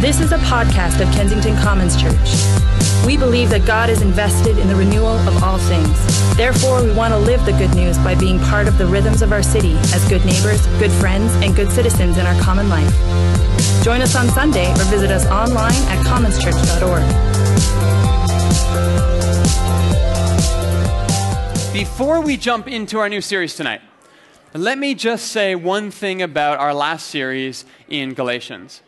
This is a podcast of Kensington Commons Church. We believe that God is invested in the renewal of all things. Therefore, we want to live the good news by being part of the rhythms of our city as good neighbors, good friends, and good citizens in our common life. Join us on Sunday or visit us online at commonschurch.org. Before we jump into our new series tonight, let me just say one thing about our last series in Galatians.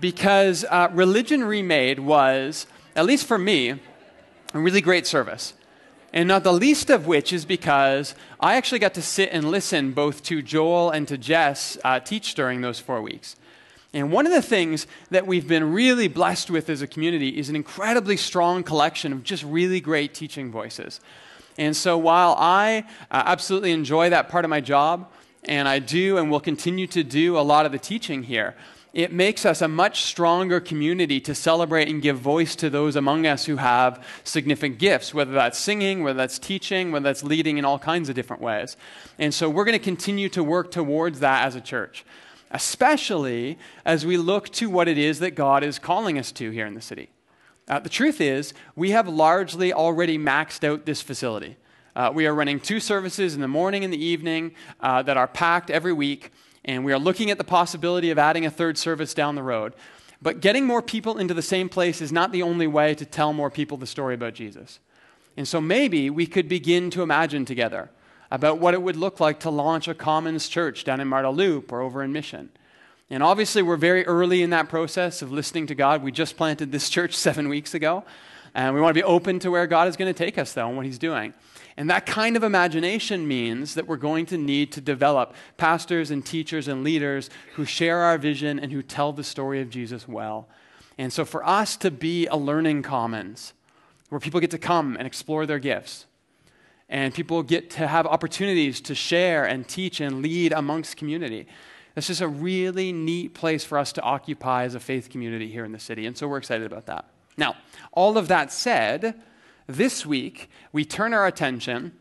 Because uh, Religion Remade was, at least for me, a really great service. And not the least of which is because I actually got to sit and listen both to Joel and to Jess uh, teach during those four weeks. And one of the things that we've been really blessed with as a community is an incredibly strong collection of just really great teaching voices. And so while I uh, absolutely enjoy that part of my job, and I do and will continue to do a lot of the teaching here, it makes us a much stronger community to celebrate and give voice to those among us who have significant gifts, whether that's singing, whether that's teaching, whether that's leading in all kinds of different ways. And so we're going to continue to work towards that as a church, especially as we look to what it is that God is calling us to here in the city. Uh, the truth is, we have largely already maxed out this facility. Uh, we are running two services in the morning and the evening uh, that are packed every week, and we are looking at the possibility of adding a third service down the road. But getting more people into the same place is not the only way to tell more people the story about Jesus. And so maybe we could begin to imagine together about what it would look like to launch a Commons church down in Loop or over in Mission. And obviously, we're very early in that process of listening to God. We just planted this church seven weeks ago. And we want to be open to where God is going to take us, though, and what He's doing. And that kind of imagination means that we're going to need to develop pastors and teachers and leaders who share our vision and who tell the story of Jesus well. And so, for us to be a learning commons where people get to come and explore their gifts, and people get to have opportunities to share and teach and lead amongst community. It's just a really neat place for us to occupy as a faith community here in the city. And so we're excited about that. Now, all of that said, this week we turn our attention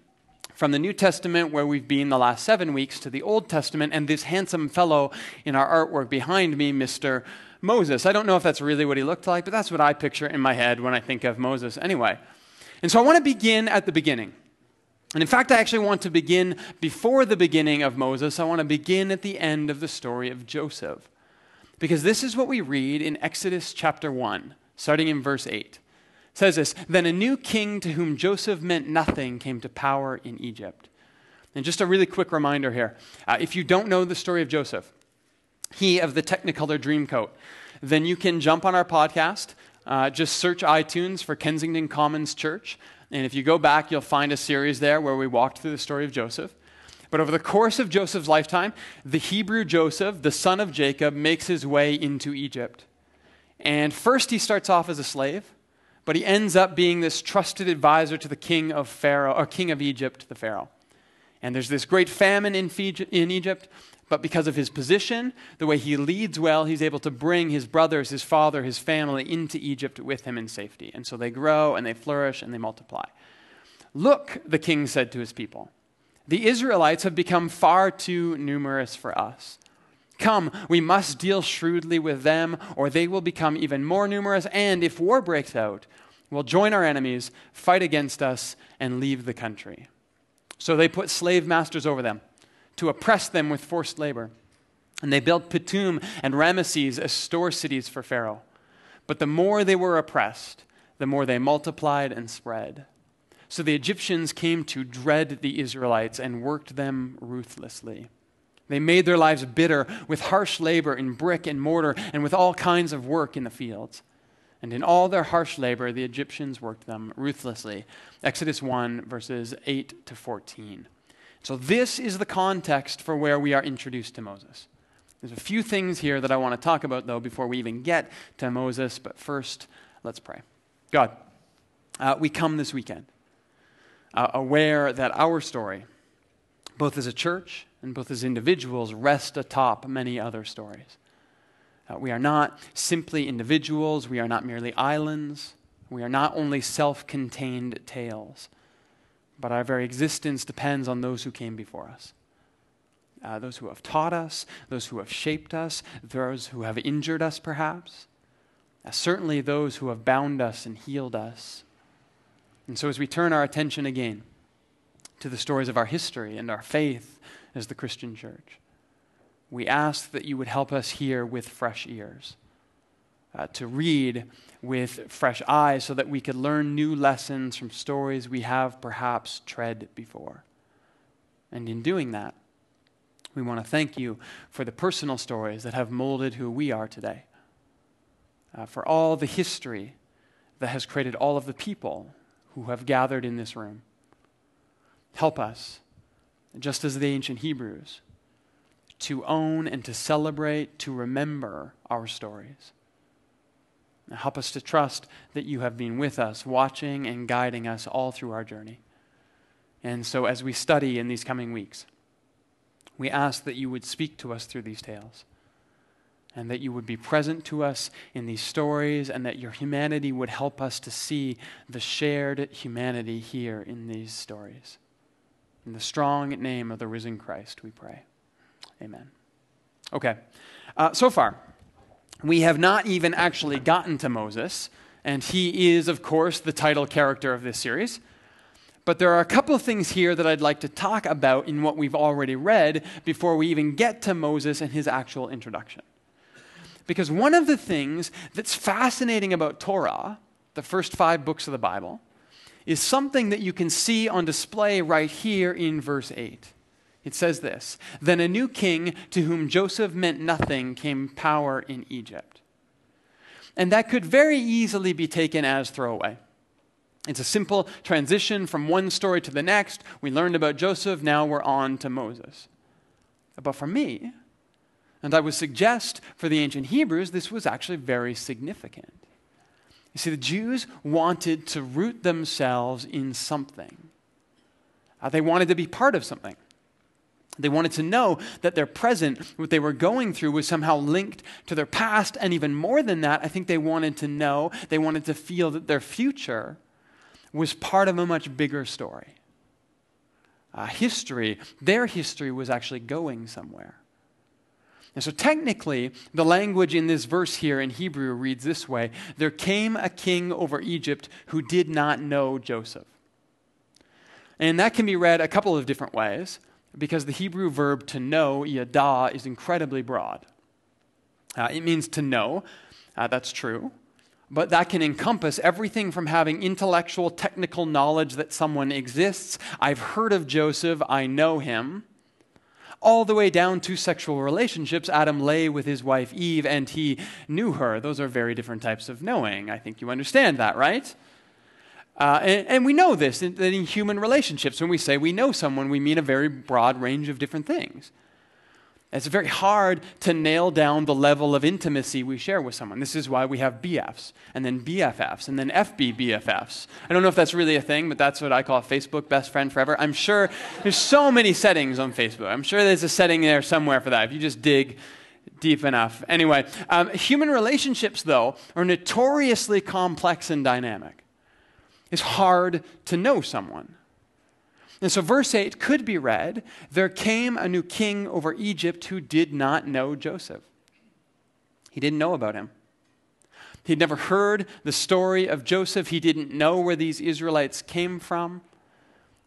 from the New Testament, where we've been the last seven weeks, to the Old Testament and this handsome fellow in our artwork behind me, Mr. Moses. I don't know if that's really what he looked like, but that's what I picture in my head when I think of Moses anyway. And so I want to begin at the beginning. And in fact, I actually want to begin before the beginning of Moses. I want to begin at the end of the story of Joseph. Because this is what we read in Exodus chapter 1, starting in verse 8. Says this Then a new king to whom Joseph meant nothing came to power in Egypt. And just a really quick reminder here uh, if you don't know the story of Joseph, he of the Technicolor Dreamcoat, then you can jump on our podcast. Uh, just search iTunes for Kensington Commons Church. And if you go back, you'll find a series there where we walked through the story of Joseph. But over the course of Joseph's lifetime, the Hebrew Joseph, the son of Jacob, makes his way into Egypt. And first, he starts off as a slave, but he ends up being this trusted advisor to the king of Pharaoh, or king of Egypt, the Pharaoh. And there's this great famine in, in Egypt, but because of his position, the way he leads well, he's able to bring his brothers, his father, his family into Egypt with him in safety. And so they grow and they flourish and they multiply. Look, the king said to his people, the Israelites have become far too numerous for us. Come, we must deal shrewdly with them, or they will become even more numerous, and if war breaks out, will join our enemies, fight against us, and leave the country. So they put slave masters over them to oppress them with forced labor. And they built Pithom and Ramesses as store cities for Pharaoh. But the more they were oppressed, the more they multiplied and spread. So the Egyptians came to dread the Israelites and worked them ruthlessly. They made their lives bitter with harsh labor in brick and mortar and with all kinds of work in the fields. And in all their harsh labor, the Egyptians worked them ruthlessly. Exodus 1, verses 8 to 14. So, this is the context for where we are introduced to Moses. There's a few things here that I want to talk about, though, before we even get to Moses. But first, let's pray. God, uh, we come this weekend uh, aware that our story, both as a church and both as individuals, rest atop many other stories. Uh, we are not simply individuals, we are not merely islands, we are not only self contained tales but our very existence depends on those who came before us. Uh, those who have taught us, those who have shaped us, those who have injured us, perhaps. uh, certainly those who have bound us and healed us. And so, as we turn our attention again to the stories of our history and our faith as the Christian church, we ask that you would help us hear with fresh ears, uh, to read with fresh eyes, so that we could learn new lessons from stories we have perhaps tread before. And in doing that, we want to thank you for the personal stories that have molded who we are today, uh, for all the history that has created all of the people who have gathered in this room. Help us, just as the ancient Hebrews, to own and to celebrate, to remember our stories. Now help us to trust that you have been with us, watching and guiding us all through our journey. And so, as we study in these coming weeks, we ask that you would speak to us through these tales and that you would be present to us in these stories and that your humanity would help us to see the shared humanity here in these stories. In the strong name of the risen Christ, we pray. Amen. Okay, uh, so far, we have not even actually gotten to Moses, and he is, of course, the title character of this series. But there are a couple of things here that I'd like to talk about in what we've already read before we even get to Moses and his actual introduction. Because one of the things that's fascinating about Torah, the first five books of the Bible, is something that you can see on display right here in verse 8. It says this Then a new king to whom Joseph meant nothing came power in Egypt. And that could very easily be taken as throwaway. It's a simple transition from one story to the next. We learned about Joseph, now we're on to Moses. But for me, and I would suggest for the ancient Hebrews, this was actually very significant. You see, the Jews wanted to root themselves in something, uh, they wanted to be part of something. They wanted to know that their present, what they were going through, was somehow linked to their past. And even more than that, I think they wanted to know, they wanted to feel that their future was part of a much bigger story. Uh, history, their history was actually going somewhere. And so, technically, the language in this verse here in Hebrew reads this way There came a king over Egypt who did not know Joseph. And that can be read a couple of different ways because the Hebrew verb to know, yada, is incredibly broad. Uh, it means to know, uh, that's true. But that can encompass everything from having intellectual, technical knowledge that someone exists. I've heard of Joseph, I know him. All the way down to sexual relationships. Adam lay with his wife Eve and he knew her. Those are very different types of knowing. I think you understand that, right? Uh, and, and, we know this in, in human relationships, when we say we know someone, we mean a very broad range of different things. It's very hard to nail down the level of intimacy we share with someone. This is why we have BFs, and then BFFs, and then FB BFFs. I don't know if that's really a thing, but that's what I call Facebook, best friend forever. I'm sure there's so many settings on Facebook. I'm sure there's a setting there somewhere for that if you just dig deep enough. Anyway, um, human relationships, though, are notoriously complex and dynamic. It's hard to know someone. And so, verse 8 could be read There came a new king over Egypt who did not know Joseph. He didn't know about him. He'd never heard the story of Joseph. He didn't know where these Israelites came from.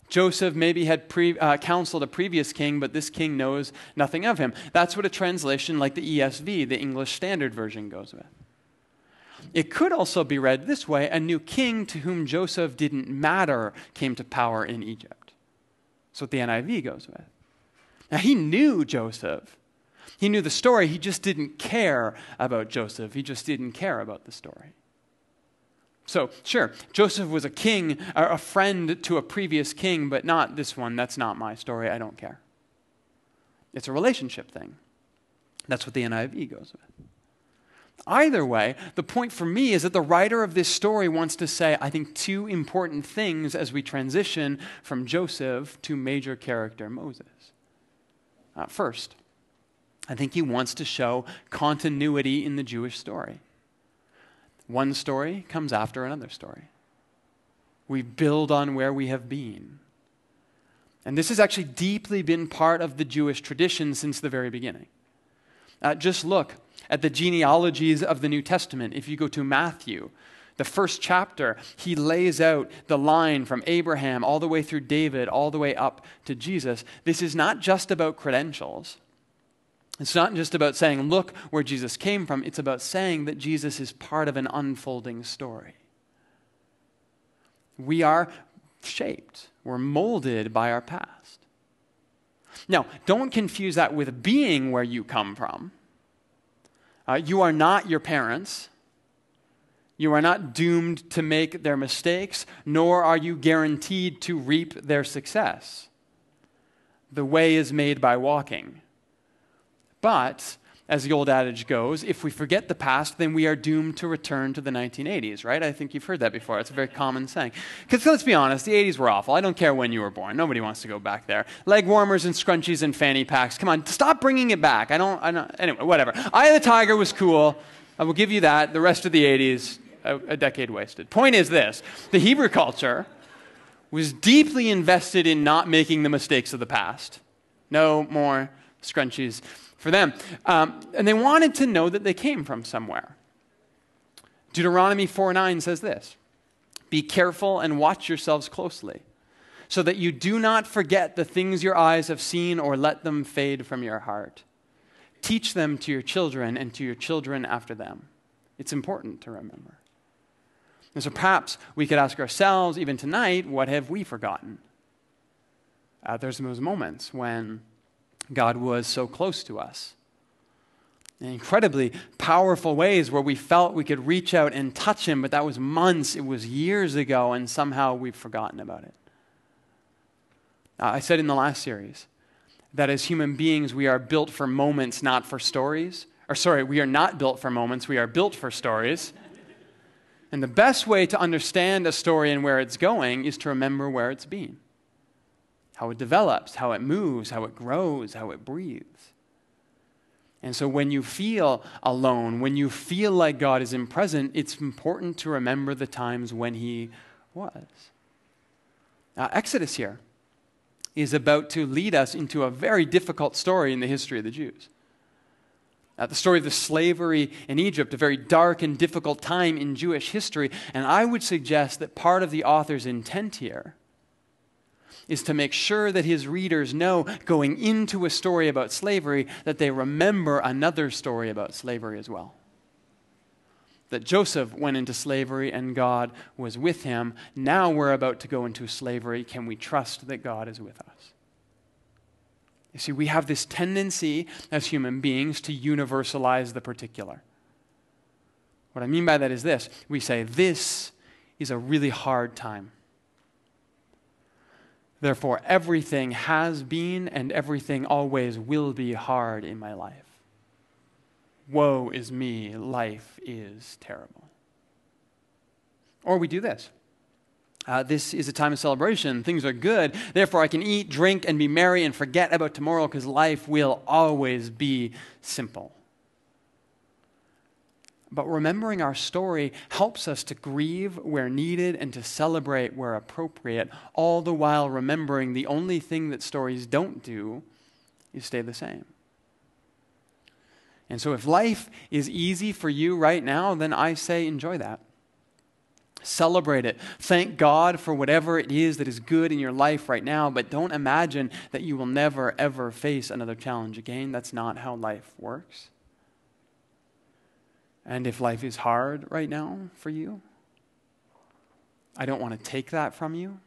Joseph maybe had pre, uh, counseled a previous king, but this king knows nothing of him. That's what a translation like the ESV, the English Standard Version, goes with. It could also be read this way a new king to whom Joseph didn't matter came to power in Egypt. That's what the NIV goes with. Now, he knew Joseph. He knew the story. He just didn't care about Joseph. He just didn't care about the story. So, sure, Joseph was a king, a friend to a previous king, but not this one. That's not my story. I don't care. It's a relationship thing. That's what the NIV goes with. Either way, the point for me is that the writer of this story wants to say, I think, two important things as we transition from Joseph to major character Moses. Uh, first, I think he wants to show continuity in the Jewish story. One story comes after another story. We build on where we have been. And this has actually deeply been part of the Jewish tradition since the very beginning. Uh, just look at the genealogies of the New Testament. If you go to Matthew, the first chapter, he lays out the line from Abraham all the way through David, all the way up to Jesus. This is not just about credentials. It's not just about saying, look where Jesus came from. It's about saying that Jesus is part of an unfolding story. We are shaped, we're molded by our past. Now, don't confuse that with being where you come from. Uh, you are not your parents. You are not doomed to make their mistakes, nor are you guaranteed to reap their success. The way is made by walking. But, as the old adage goes, if we forget the past, then we are doomed to return to the 1980s, right? I think you've heard that before. It's a very common saying. Because let's be honest, the 80s were awful. I don't care when you were born. Nobody wants to go back there. Leg warmers and scrunchies and fanny packs. Come on, stop bringing it back. I don't, I don't anyway, whatever. Eye of the Tiger was cool. I will give you that. The rest of the 80s, a, a decade wasted. Point is this the Hebrew culture was deeply invested in not making the mistakes of the past. No more scrunchies for them. Um, and they wanted to know that they came from somewhere. Deuteronomy 4 9 says this Be careful and watch yourselves closely, so that you do not forget the things your eyes have seen or let them fade from your heart. Teach them to your children and to your children after them. It's important to remember. And so perhaps we could ask ourselves, even tonight, what have we forgotten? Uh, there's those moments when God was so close to us. In incredibly powerful ways where we felt we could reach out and touch Him, but that was months, it was years ago, and somehow we've forgotten about it. I said in the last series that as human beings, we are built for moments, not for stories. Or, sorry, we are not built for moments, we are built for stories. And the best way to understand a story and where it's going is to remember where it's been, how it develops, how it moves, how it grows, how it breathes. And so when you feel alone, when you feel like God isn't present, it's important to remember the times when He was. Now, Exodus here is about to lead us into a very difficult story in the history of the Jews. Uh, the story of the slavery in Egypt, a very dark and difficult time in Jewish history. And I would suggest that part of the author's intent here is to make sure that his readers know, going into a story about slavery, that they remember another story about slavery as well. That Joseph went into slavery and God was with him. Now we're about to go into slavery. Can we trust that God is with us? You see, we have this tendency as human beings to universalize the particular. What I mean by that is this we say, This is a really hard time. Therefore, everything has been and everything always will be hard in my life. Woe is me, life is terrible. Or we do this uh, this is a time of celebration. Things are good. Therefore, I can eat, drink, and be merry and forget about tomorrow because life will always be simple. But remembering our story helps us to grieve where needed and to celebrate where appropriate, all the while remembering the only thing that stories don't do is stay the same. And so, if life is easy for you right now, then I say enjoy that. Celebrate it. Thank God for whatever it is that is good in your life right now, but don't imagine that you will never, ever face another challenge again. That's not how life works. And if life is hard right now for you, I don't want to take that from you.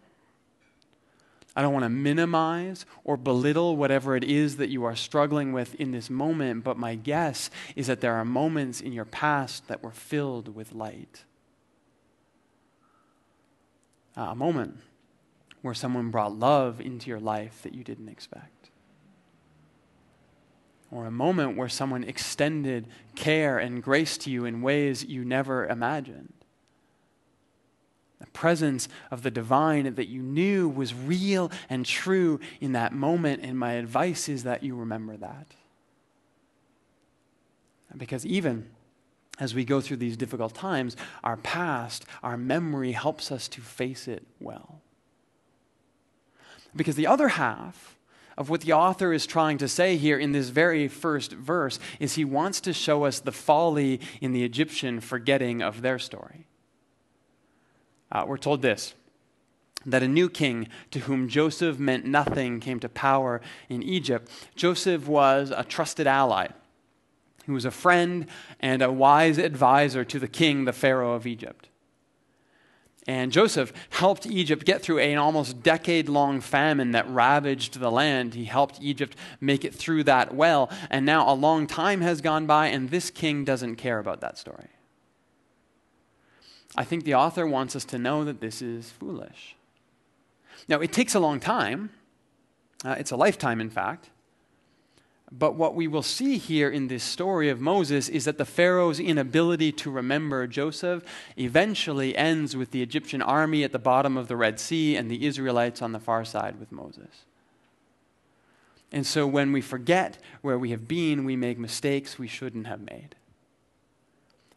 I don't want to minimize or belittle whatever it is that you are struggling with in this moment, but my guess is that there are moments in your past that were filled with light uh, a moment where someone brought love into your life that you didn't expect. Or a moment where someone extended care and grace to you in ways you never imagined. The presence of the divine that you knew was real and true in that moment, and my advice is that you remember that. Because even as we go through these difficult times, our past, our memory helps us to face it well. Because the other half of what the author is trying to say here in this very first verse is he wants to show us the folly in the Egyptian forgetting of their story. Uh, we're told this that a new king to whom Joseph meant nothing came to power in Egypt. Joseph was a trusted ally. He was a friend and a wise advisor to the king, the Pharaoh of Egypt. And Joseph helped Egypt get through an almost decade long famine that ravaged the land. He helped Egypt make it through that well. And now a long time has gone by, and this king doesn't care about that story. I think the author wants us to know that this is foolish. Now, it takes a long time, uh, it's a lifetime, in fact. But what we will see here in this story of Moses is that the Pharaoh's inability to remember Joseph eventually ends with the Egyptian army at the bottom of the Red Sea and the Israelites on the far side with Moses. And so when we forget where we have been, we make mistakes we shouldn't have made.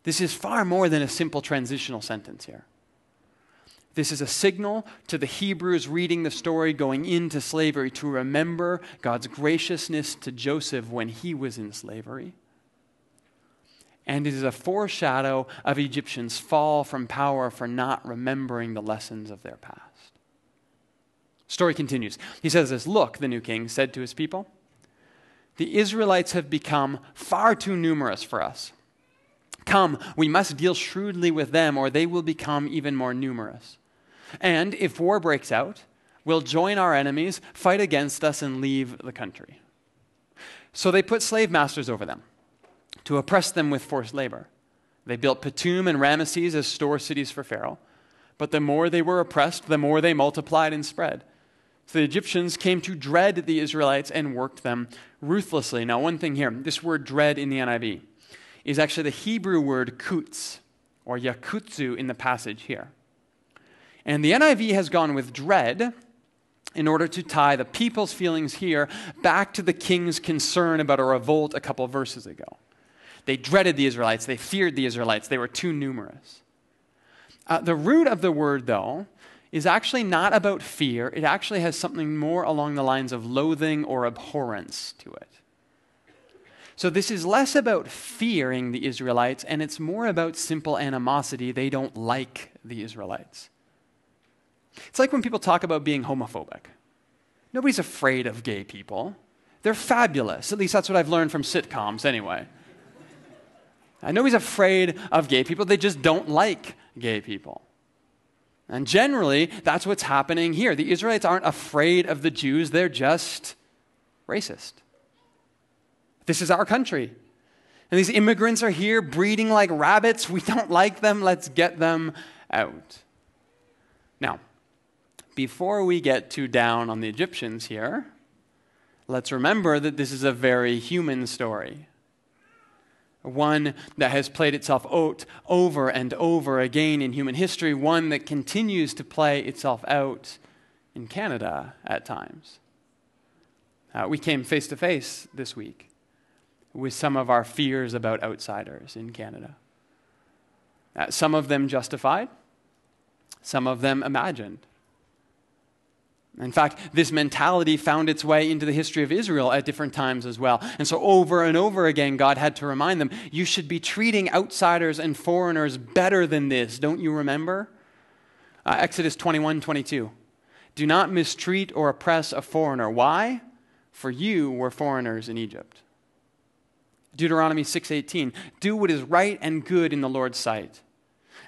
This is far more than a simple transitional sentence here. This is a signal to the Hebrews reading the story going into slavery to remember God's graciousness to Joseph when he was in slavery. And it is a foreshadow of Egyptians' fall from power for not remembering the lessons of their past. Story continues. He says this Look, the new king said to his people, the Israelites have become far too numerous for us. Come, we must deal shrewdly with them, or they will become even more numerous. And if war breaks out, we'll join our enemies, fight against us, and leave the country. So they put slave masters over them to oppress them with forced labor. They built Pithom and Ramesses as store cities for Pharaoh. But the more they were oppressed, the more they multiplied and spread. So the Egyptians came to dread the Israelites and worked them ruthlessly. Now, one thing here this word dread in the NIV is actually the Hebrew word kutz, or yakutsu in the passage here. And the NIV has gone with dread in order to tie the people's feelings here back to the king's concern about a revolt a couple verses ago. They dreaded the Israelites, they feared the Israelites, they were too numerous. Uh, the root of the word, though, is actually not about fear. It actually has something more along the lines of loathing or abhorrence to it. So this is less about fearing the Israelites, and it's more about simple animosity. They don't like the Israelites. It's like when people talk about being homophobic. Nobody's afraid of gay people. They're fabulous. At least that's what I've learned from sitcoms, anyway. And nobody's afraid of gay people. They just don't like gay people. And generally, that's what's happening here. The Israelites aren't afraid of the Jews, they're just racist. This is our country. And these immigrants are here breeding like rabbits. We don't like them. Let's get them out. Now, before we get too down on the Egyptians here, let's remember that this is a very human story. One that has played itself out over and over again in human history, one that continues to play itself out in Canada at times. Uh, we came face to face this week with some of our fears about outsiders in Canada. Uh, some of them justified, some of them imagined. In fact, this mentality found its way into the history of Israel at different times as well. And so, over and over again, God had to remind them you should be treating outsiders and foreigners better than this. Don't you remember? Uh, Exodus 21 22. Do not mistreat or oppress a foreigner. Why? For you were foreigners in Egypt. Deuteronomy 6:18 Do what is right and good in the Lord's sight.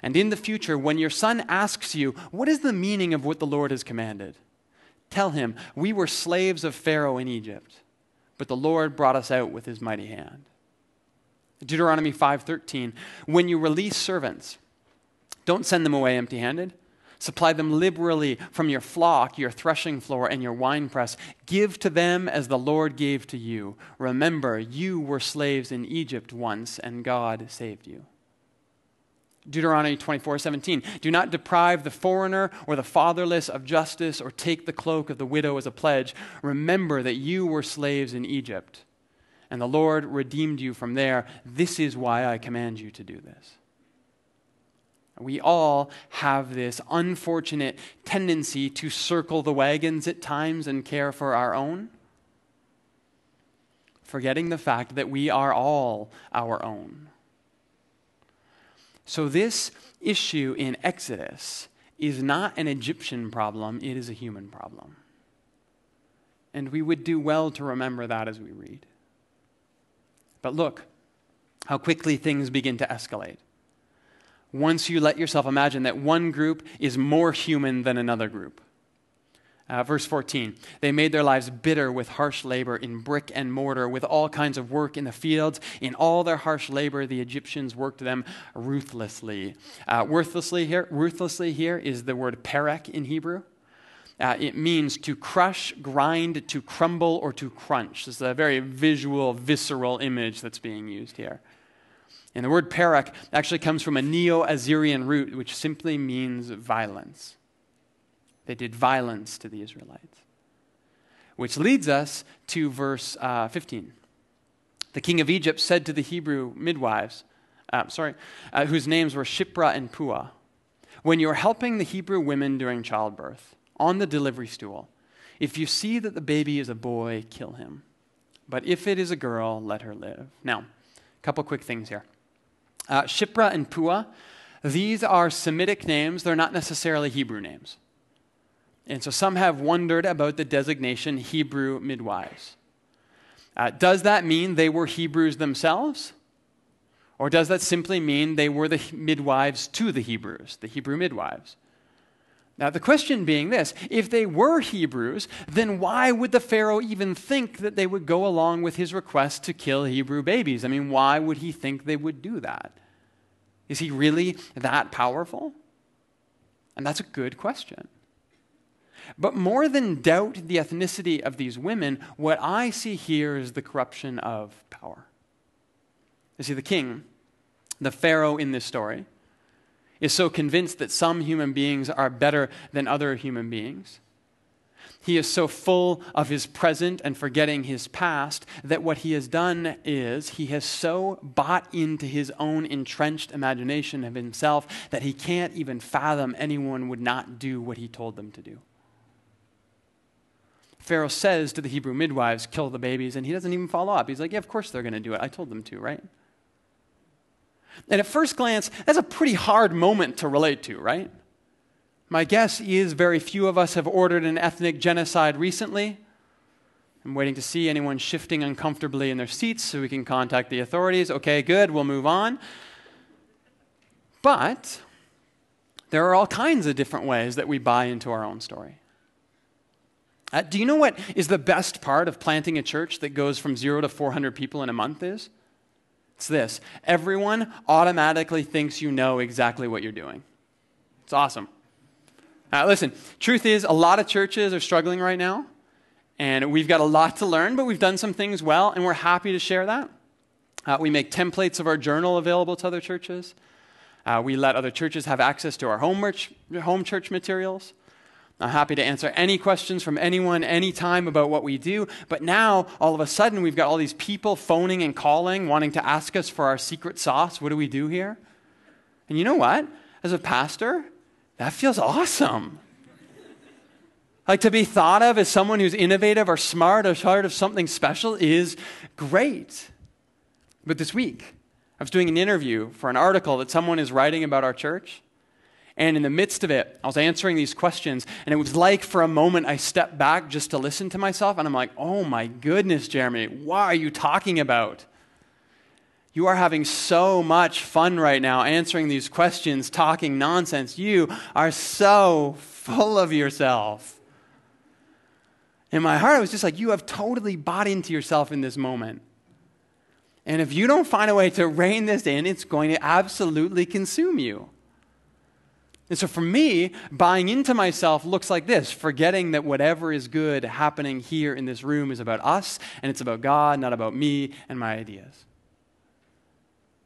And in the future when your son asks you, what is the meaning of what the Lord has commanded? Tell him, We were slaves of Pharaoh in Egypt, but the Lord brought us out with his mighty hand. Deuteronomy 5:13 When you release servants, don't send them away empty-handed. Supply them liberally from your flock, your threshing floor, and your winepress. Give to them as the Lord gave to you. Remember, you were slaves in Egypt once, and God saved you. Deuteronomy 24 17. Do not deprive the foreigner or the fatherless of justice or take the cloak of the widow as a pledge. Remember that you were slaves in Egypt, and the Lord redeemed you from there. This is why I command you to do this. We all have this unfortunate tendency to circle the wagons at times and care for our own. forgetting the fact that we are all our own. So, this issue in Exodus is not an Egyptian problem, it is a human problem. And we would do well to remember that as we read. But look how quickly things begin to escalate. Once you let yourself imagine that one group is more human than another group. Uh, verse 14, they made their lives bitter with harsh labor in brick and mortar, with all kinds of work in the fields. In all their harsh labor, the Egyptians worked them ruthlessly. Uh, worthlessly, here, ruthlessly here is the word perek in Hebrew. Uh, it means to crush, grind, to crumble, or to crunch. This is a very visual, visceral image that's being used here. And the word perek actually comes from a Neo Assyrian root, which simply means violence. They did violence to the Israelites. Which leads us to verse uh, 15. The king of Egypt said to the Hebrew midwives, uh, sorry, uh, whose names were Shiphrah and Puah, When you're helping the Hebrew women during childbirth, on the delivery stool, if you see that the baby is a boy, kill him. But if it is a girl, let her live. Now, a couple quick things here. Uh, Shiphrah and Puah, these are Semitic names, they're not necessarily Hebrew names. And so some have wondered about the designation Hebrew midwives. Uh, does that mean they were Hebrews themselves? Or does that simply mean they were the midwives to the Hebrews, the Hebrew midwives? Now, the question being this if they were Hebrews, then why would the Pharaoh even think that they would go along with his request to kill Hebrew babies? I mean, why would he think they would do that? Is he really that powerful? And that's a good question. But more than doubt the ethnicity of these women, what I see here is the corruption of power. You see, the king, the Pharaoh in this story, is so convinced that some human beings are better than other human beings. He is so full of his present and forgetting his past that what he has done is he has so bought into his own entrenched imagination of himself that he can't even fathom anyone would not do what he told them to do. Pharaoh says to the Hebrew midwives, kill the babies, and he doesn't even follow up. He's like, yeah, of course they're going to do it. I told them to, right? And at first glance, that's a pretty hard moment to relate to, right? My guess is very few of us have ordered an ethnic genocide recently. I'm waiting to see anyone shifting uncomfortably in their seats so we can contact the authorities. Okay, good, we'll move on. But there are all kinds of different ways that we buy into our own story. Uh, do you know what is the best part of planting a church that goes from zero to 400 people in a month is? It's this everyone automatically thinks you know exactly what you're doing. It's awesome. Uh, listen, truth is, a lot of churches are struggling right now, and we've got a lot to learn, but we've done some things well, and we're happy to share that. Uh, we make templates of our journal available to other churches. Uh, we let other churches have access to our home home church materials. I'm happy to answer any questions from anyone, anytime about what we do. But now, all of a sudden, we've got all these people phoning and calling, wanting to ask us for our secret sauce. What do we do here? And you know what? As a pastor, that feels awesome. Like to be thought of as someone who's innovative or smart or part of something special is great. But this week, I was doing an interview for an article that someone is writing about our church. And in the midst of it, I was answering these questions, and it was like for a moment I stepped back just to listen to myself, and I'm like, oh my goodness, Jeremy, what are you talking about? You are having so much fun right now answering these questions, talking nonsense. You are so full of yourself. In my heart, I was just like, you have totally bought into yourself in this moment. And if you don't find a way to rein this in, it's going to absolutely consume you. And so for me, buying into myself looks like this forgetting that whatever is good happening here in this room is about us and it's about God, not about me and my ideas.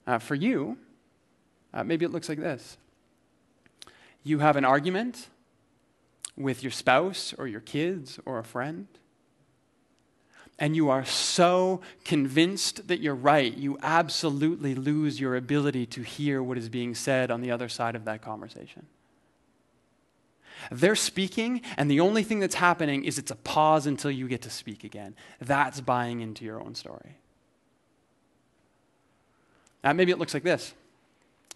Uh, for you, uh, maybe it looks like this you have an argument with your spouse or your kids or a friend. And you are so convinced that you're right, you absolutely lose your ability to hear what is being said on the other side of that conversation. They're speaking, and the only thing that's happening is it's a pause until you get to speak again. That's buying into your own story. Uh, maybe it looks like this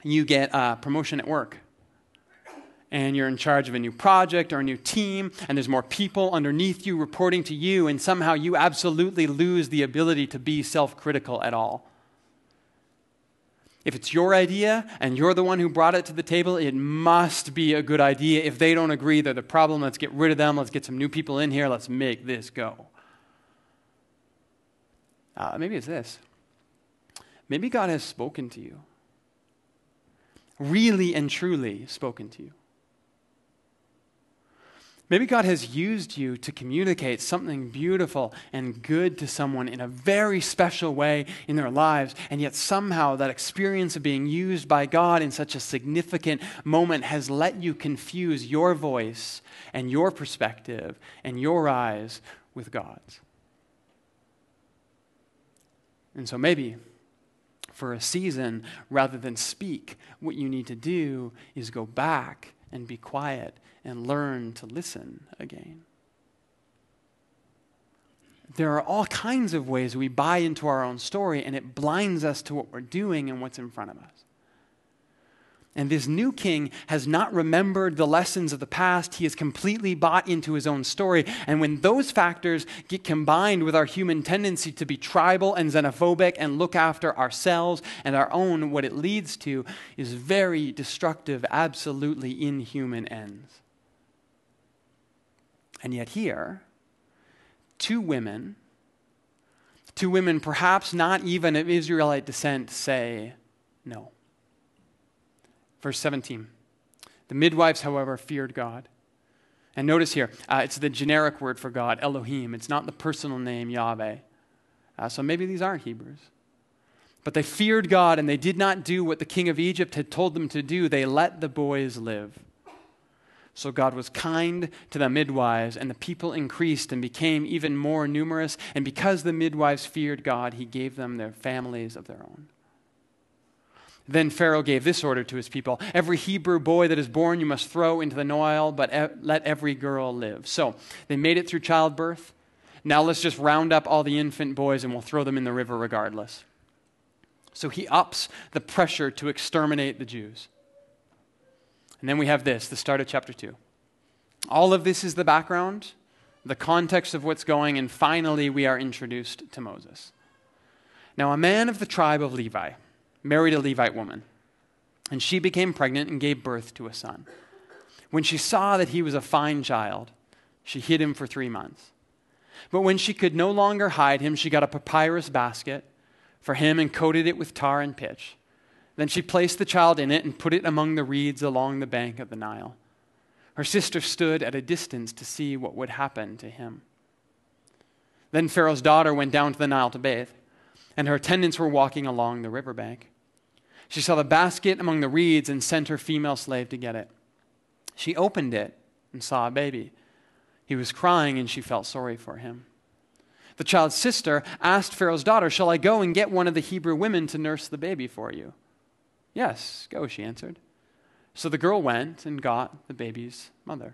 you get a promotion at work and you're in charge of a new project or a new team, and there's more people underneath you reporting to you, and somehow you absolutely lose the ability to be self critical at all. If it's your idea and you're the one who brought it to the table, it must be a good idea. If they don't agree, they're the problem. Let's get rid of them. Let's get some new people in here. Let's make this go. Uh, maybe it's this. Maybe God has spoken to you, really and truly spoken to you. Maybe God has used you to communicate something beautiful and good to someone in a very special way in their lives, and yet somehow that experience of being used by God in such a significant moment has let you confuse your voice and your perspective and your eyes with God's. And so maybe for a season, rather than speak, what you need to do is go back and be quiet and learn to listen again. There are all kinds of ways we buy into our own story, and it blinds us to what we're doing and what's in front of us. And this new king has not remembered the lessons of the past. He has completely bought into his own story. And when those factors get combined with our human tendency to be tribal and xenophobic and look after ourselves and our own, what it leads to is very destructive, absolutely inhuman ends. And yet, here, two women, two women perhaps not even of Israelite descent, say no. Verse 17. The midwives, however, feared God. And notice here, uh, it's the generic word for God, Elohim. It's not the personal name, Yahweh. Uh, so maybe these aren't Hebrews. But they feared God and they did not do what the king of Egypt had told them to do. They let the boys live. So God was kind to the midwives, and the people increased and became even more numerous. And because the midwives feared God, he gave them their families of their own. Then Pharaoh gave this order to his people Every Hebrew boy that is born you must throw into the Nile, but let every girl live. So they made it through childbirth. Now let's just round up all the infant boys and we'll throw them in the river regardless. So he ups the pressure to exterminate the Jews. And then we have this, the start of chapter 2. All of this is the background, the context of what's going, and finally we are introduced to Moses. Now, a man of the tribe of Levi married a Levite woman, and she became pregnant and gave birth to a son. When she saw that he was a fine child, she hid him for three months. But when she could no longer hide him, she got a papyrus basket for him and coated it with tar and pitch. Then she placed the child in it and put it among the reeds along the bank of the Nile. Her sister stood at a distance to see what would happen to him. Then Pharaoh's daughter went down to the Nile to bathe, and her attendants were walking along the riverbank. She saw the basket among the reeds and sent her female slave to get it. She opened it and saw a baby. He was crying, and she felt sorry for him. The child's sister asked Pharaoh's daughter, Shall I go and get one of the Hebrew women to nurse the baby for you? Yes, go, she answered. So the girl went and got the baby's mother.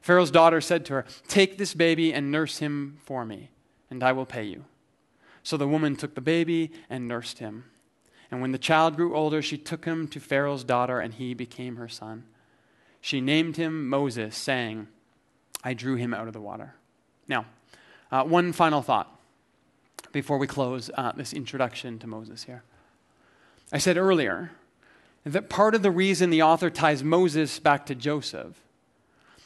Pharaoh's daughter said to her, Take this baby and nurse him for me, and I will pay you. So the woman took the baby and nursed him. And when the child grew older, she took him to Pharaoh's daughter, and he became her son. She named him Moses, saying, I drew him out of the water. Now, uh, one final thought before we close uh, this introduction to Moses here. I said earlier that part of the reason the author ties Moses back to Joseph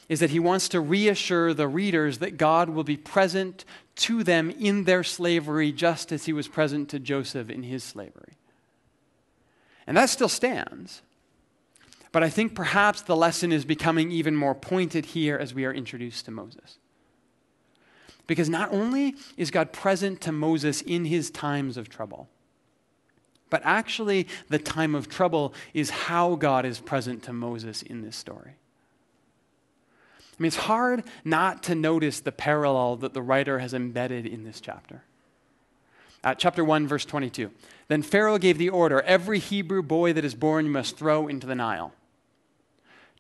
is that he wants to reassure the readers that God will be present to them in their slavery just as he was present to Joseph in his slavery. And that still stands. But I think perhaps the lesson is becoming even more pointed here as we are introduced to Moses. Because not only is God present to Moses in his times of trouble, but actually, the time of trouble is how God is present to Moses in this story. I mean, it's hard not to notice the parallel that the writer has embedded in this chapter. At chapter 1, verse 22. Then Pharaoh gave the order every Hebrew boy that is born you must throw into the Nile.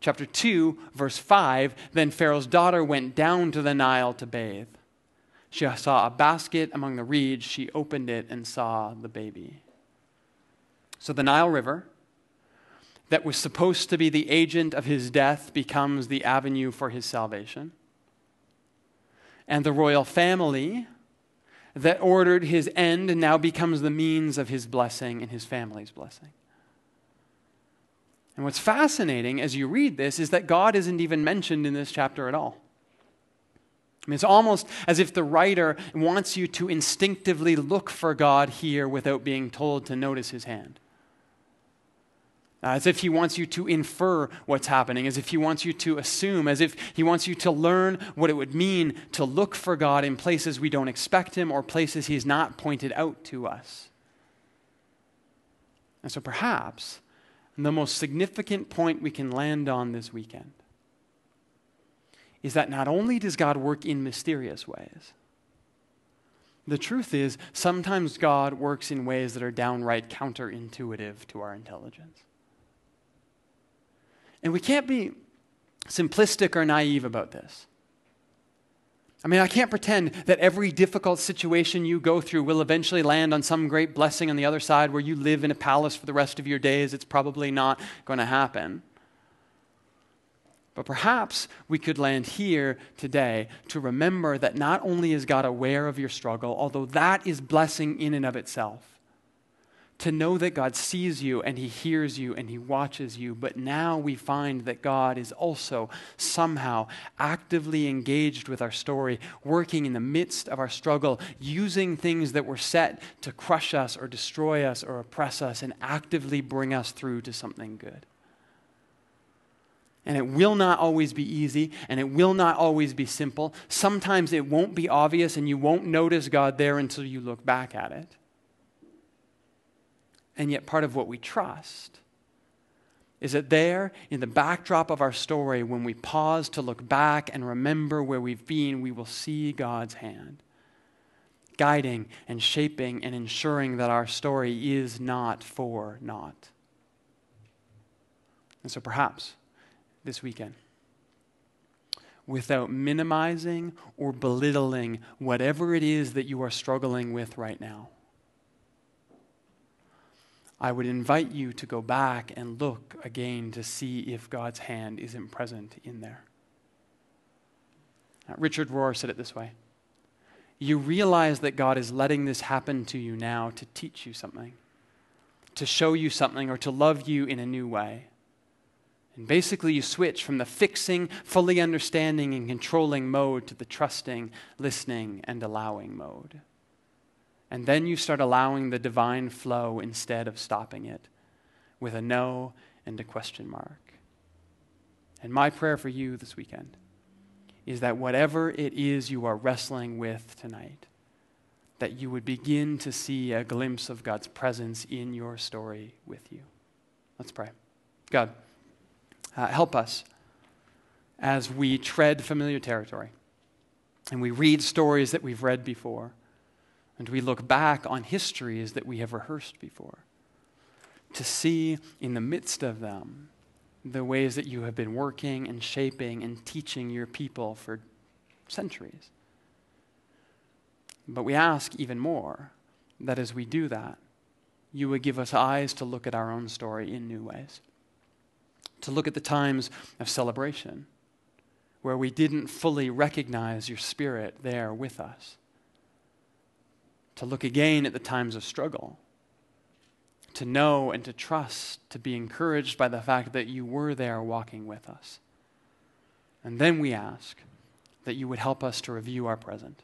Chapter 2, verse 5 Then Pharaoh's daughter went down to the Nile to bathe. She saw a basket among the reeds. She opened it and saw the baby. So the Nile River, that was supposed to be the agent of his death, becomes the avenue for his salvation. And the royal family that ordered his end now becomes the means of his blessing and his family's blessing. And what's fascinating as you read this is that God isn't even mentioned in this chapter at all. I mean, it's almost as if the writer wants you to instinctively look for God here without being told to notice his hand. Uh, as if he wants you to infer what's happening, as if he wants you to assume, as if he wants you to learn what it would mean to look for God in places we don't expect him or places he's not pointed out to us. And so perhaps the most significant point we can land on this weekend is that not only does God work in mysterious ways, the truth is sometimes God works in ways that are downright counterintuitive to our intelligence. And we can't be simplistic or naive about this. I mean, I can't pretend that every difficult situation you go through will eventually land on some great blessing on the other side where you live in a palace for the rest of your days. It's probably not going to happen. But perhaps we could land here today to remember that not only is God aware of your struggle, although that is blessing in and of itself, to know that God sees you and He hears you and He watches you, but now we find that God is also somehow actively engaged with our story, working in the midst of our struggle, using things that were set to crush us or destroy us or oppress us and actively bring us through to something good. And it will not always be easy, and it will not always be simple. Sometimes it won't be obvious, and you won't notice God there until you look back at it. And yet, part of what we trust is that there, in the backdrop of our story, when we pause to look back and remember where we've been, we will see God's hand guiding and shaping and ensuring that our story is not for naught. And so, perhaps this weekend without minimizing or belittling whatever it is that you are struggling with right now. I would invite you to go back and look again to see if God's hand isn't present in there. Now, Richard Rohr said it this way You realize that God is letting this happen to you now to teach you something, to show you something, or to love you in a new way. And basically, you switch from the fixing, fully understanding, and controlling mode to the trusting, listening, and allowing mode. And then you start allowing the divine flow instead of stopping it with a no and a question mark. And my prayer for you this weekend is that whatever it is you are wrestling with tonight, that you would begin to see a glimpse of God's presence in your story with you. Let's pray. God. Uh, help us as we tread familiar territory and we read stories that we've read before and we look back on histories that we have rehearsed before to see in the midst of them the ways that you have been working and shaping and teaching your people for centuries. But we ask even more that as we do that, you would give us eyes to look at our own story in new ways to look at the times of celebration where we didn't fully recognize your spirit there with us, to look again at the times of struggle, to know and to trust, to be encouraged by the fact that you were there walking with us. And then we ask that you would help us to review our present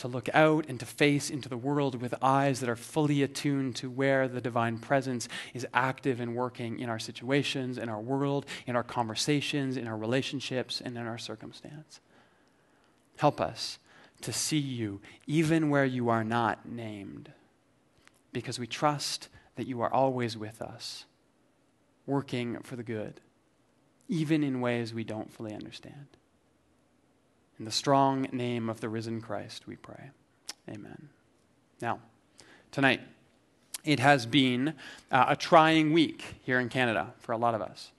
to look out and to face into the world with eyes that are fully attuned to where the divine presence is active and working in our situations, in our world, in our conversations, in our relationships, and in our circumstance. Help us to see you even where you are not named, because we trust that you are always with us, working for the good, even in ways we don't fully understand. In the strong name of the risen Christ, we pray. Amen. Now, tonight, it has been uh, a trying week here in Canada for a lot of us.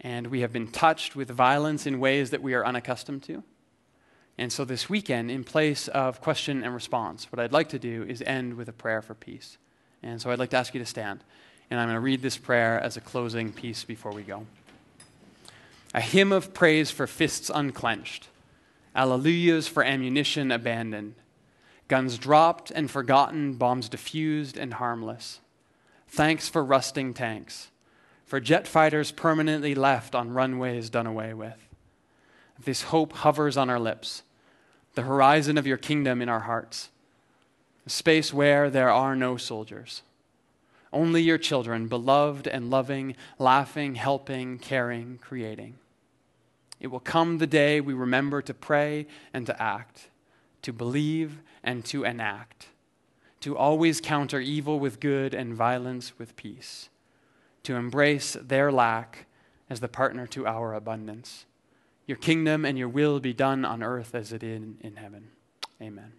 And we have been touched with violence in ways that we are unaccustomed to. And so this weekend, in place of question and response, what I'd like to do is end with a prayer for peace. And so I'd like to ask you to stand. And I'm going to read this prayer as a closing piece before we go. A hymn of praise for fists unclenched, alleluias for ammunition abandoned, guns dropped and forgotten, bombs diffused and harmless. Thanks for rusting tanks, for jet fighters permanently left on runways done away with. This hope hovers on our lips, the horizon of your kingdom in our hearts, a space where there are no soldiers, only your children, beloved and loving, laughing, helping, caring, creating. It will come the day we remember to pray and to act, to believe and to enact, to always counter evil with good and violence with peace, to embrace their lack as the partner to our abundance. Your kingdom and your will be done on earth as it is in heaven. Amen.